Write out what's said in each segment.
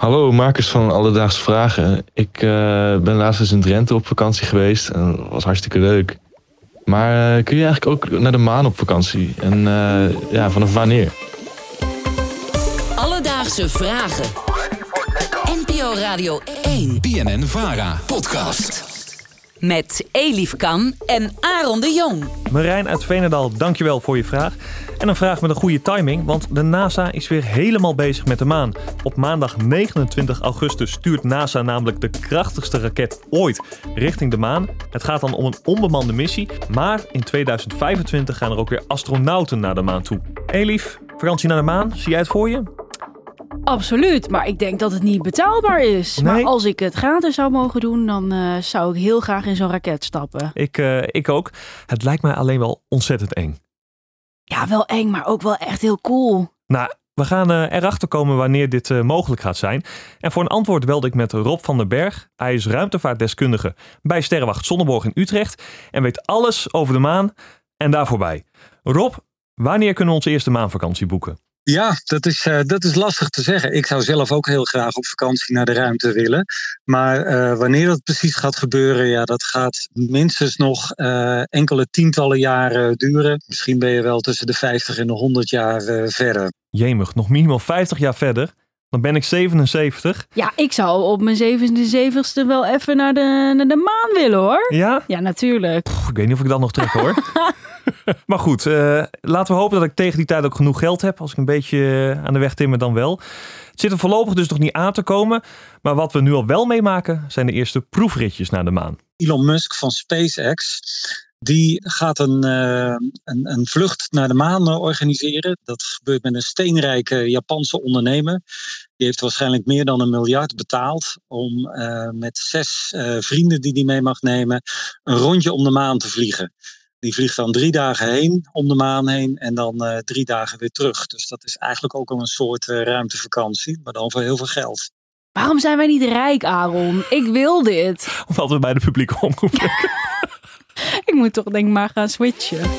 Hallo, makers van Alledaagse Vragen. Ik eh, ben laatst eens in Drenthe op vakantie geweest en dat was hartstikke leuk. Maar eh, kun je eigenlijk ook naar de maan op vakantie? En eh, ja, vanaf wanneer? Alledaagse Vragen. NPO Radio 1 BNN Vara podcast. Met Elif Kan en Aaron de Jong. Marijn uit Veenendaal, dankjewel voor je vraag. En een vraag met een goede timing, want de NASA is weer helemaal bezig met de maan. Op maandag 29 augustus stuurt NASA namelijk de krachtigste raket ooit richting de maan. Het gaat dan om een onbemande missie, maar in 2025 gaan er ook weer astronauten naar de maan toe. Elif, vakantie naar de maan, zie jij het voor je? Absoluut, maar ik denk dat het niet betaalbaar is. Nee? Maar als ik het gratis zou mogen doen, dan eh, zou ik heel graag in zo'n raket stappen. Ik, eh, ik ook. Het lijkt mij alleen wel ontzettend eng. Ja, wel eng, maar ook wel echt heel cool. Nou, we gaan eh, erachter komen wanneer dit mogelijk gaat zijn. En voor een antwoord belde ik met Rob van den Berg. Hij is ruimtevaartdeskundige bij Sterrenwacht Zonneborg in Utrecht. En weet alles over de maan en daar voorbij. Rob, wanneer kunnen we onze eerste maanvakantie boeken? Ja, dat is, eh, dat is lastig te zeggen. Ik zou zelf ook heel graag op vakantie naar de ruimte willen. Maar eh, wanneer dat precies gaat gebeuren, ja, dat gaat minstens nog eh, enkele tientallen jaren duren. Misschien ben je wel tussen de 50 en de 100 jaar verder. Jemig, nog minimaal 50 jaar verder. Dan ben ik 77. Ja, ik zou op mijn 77ste wel even naar de, naar de maan willen hoor. Ja? Ja, natuurlijk. Pff, ik weet niet of ik dat nog trek hoor. maar goed, eh, laten we hopen dat ik tegen die tijd ook genoeg geld heb. Als ik een beetje eh, aan de weg timmer dan wel. Het zit er voorlopig dus nog niet aan te komen. Maar wat we nu al wel meemaken zijn de eerste proefritjes naar de maan. Elon Musk van SpaceX. Die gaat een, eh, een, een vlucht naar de maan eh, organiseren. Dat gebeurt met een steenrijke Japanse ondernemer. Die heeft waarschijnlijk meer dan een miljard betaald om eh, met zes eh, vrienden die hij mee mag nemen een rondje om de maan te vliegen. Die vliegt dan drie dagen heen om de maan heen en dan eh, drie dagen weer terug. Dus dat is eigenlijk ook al een soort eh, ruimtevakantie, maar dan voor heel veel geld. Waarom zijn wij niet rijk, Aaron? Ik wil dit. Omdat we bij de publieke omroep moet toch denk ik maar gaan switchen.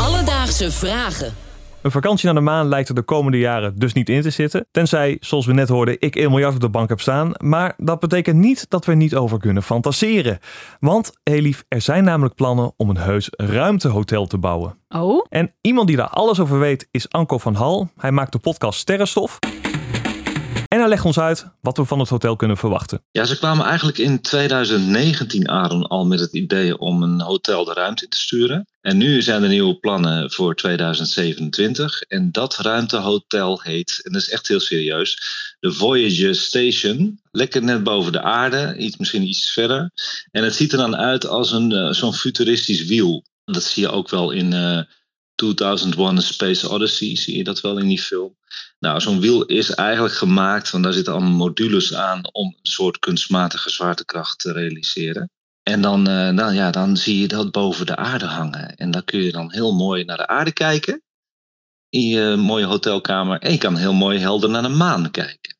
Alledaagse Vragen. Een vakantie naar de maan lijkt er de komende jaren dus niet in te zitten. Tenzij, zoals we net hoorden, ik 1 miljard op de bank heb staan. Maar dat betekent niet dat we er niet over kunnen fantaseren. Want, Elif, er zijn namelijk plannen om een heus ruimtehotel te bouwen. Oh? En iemand die daar alles over weet is Anko van Hal. Hij maakt de podcast Sterrenstof. Legt ons uit wat we van het hotel kunnen verwachten. Ja, ze kwamen eigenlijk in 2019, Aaron, al met het idee om een hotel de ruimte te sturen. En nu zijn er nieuwe plannen voor 2027. En dat ruimtehotel heet, en dat is echt heel serieus, de Voyager Station. Lekker net boven de aarde, iets, misschien iets verder. En het ziet er dan uit als een, eh, zo'n futuristisch wiel. Dat zie je ook wel in eh 2001 A Space Odyssey, zie je dat wel in die film. Nou, zo'n wiel is eigenlijk gemaakt, want daar zitten allemaal modules aan om een soort kunstmatige zwaartekracht te realiseren. En dan, eh, nou ja, dan zie je dat boven de aarde hangen. En dan kun je dan heel mooi naar de aarde kijken. In je mooie hotelkamer. En je kan heel mooi helder naar de maan kijken.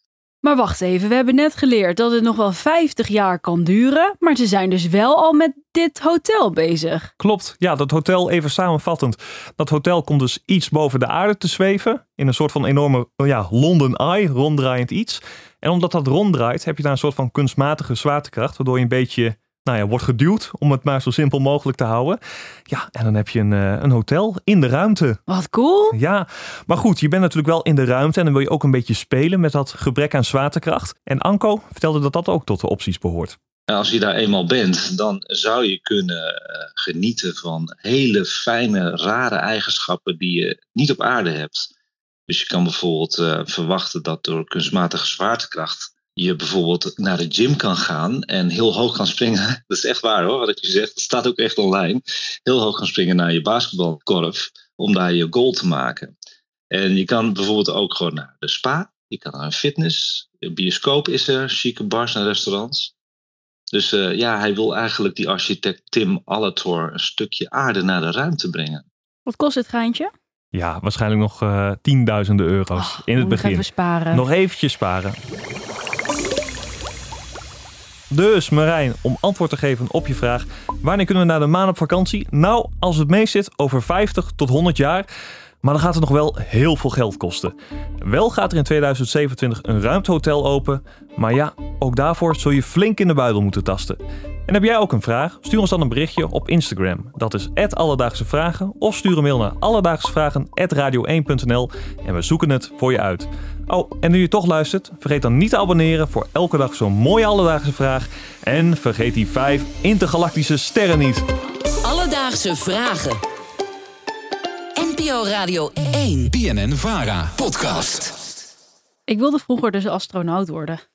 Maar wacht even, we hebben net geleerd dat het nog wel 50 jaar kan duren. Maar ze zijn dus wel al met dit hotel bezig. Klopt, ja, dat hotel, even samenvattend. Dat hotel komt dus iets boven de aarde te zweven. In een soort van enorme ja, London Eye, ronddraaiend iets. En omdat dat ronddraait, heb je daar een soort van kunstmatige zwaartekracht. Waardoor je een beetje nou ja, wordt geduwd, om het maar zo simpel mogelijk te houden. Ja, en dan heb je een, eh, een hotel in de ruimte. Wat cool. Ja, maar goed, je bent natuurlijk wel in de ruimte en dan wil je ook een beetje spelen met dat gebrek aan zwaartekracht. En Anko vertelde dat dat ook tot de opties behoort. En als je daar eenmaal bent, dan zou je kunnen eh, genieten van hele fijne, rare eigenschappen die je niet op aarde hebt. Dus je kan bijvoorbeeld eh, verwachten dat door kunstmatige zwaartekracht je bijvoorbeeld naar de gym kan gaan en heel hoog kan springen. Dat is echt waar hoor, wat ik je zeg. Dat staat ook echt online. Heel hoog kan springen naar je basketbalkorf om daar je goal te maken. En je kan bijvoorbeeld ook gewoon naar de spa. Je kan naar een fitness. Een bioscoop is er, chique bars en restaurants. Dus eh, ja, hij wil eigenlijk die architect Tim Allator een stukje aarde naar de ruimte brengen. Wat kost het geintje? Ja, waarschijnlijk nog eh, tienduizenden euro's Oh, in het begin. even sparen. Nog eventjes sparen. Dus Marijn, om antwoord te geven op je vraag. Wanneer kunnen we naar de maan op vakantie? Nou, als het meest zit, over 50 tot 100 jaar. Maar dan gaat het nog wel heel veel geld kosten. Wel gaat er in 2027 een ruimtehotel open. Maar ja, ook daarvoor zul je flink in de buidel moeten tasten. En heb jij ook een vraag? Stuur ons dan een berichtje op Instagram. Dat is Alledaagse Vragen. Of stuur een mail naar alledaagsevragen.radio1.nl en we zoeken het voor je uit. Oh, en nu je toch luistert, vergeet dan niet te abonneren voor elke dag zo'n mooie Alledaagse Vraag. En vergeet die 5 intergalactische sterren niet. Alledaagse Vragen. NPO Radio 1. BNN Vara podcast. Ik wilde vroeger dus astronaut worden.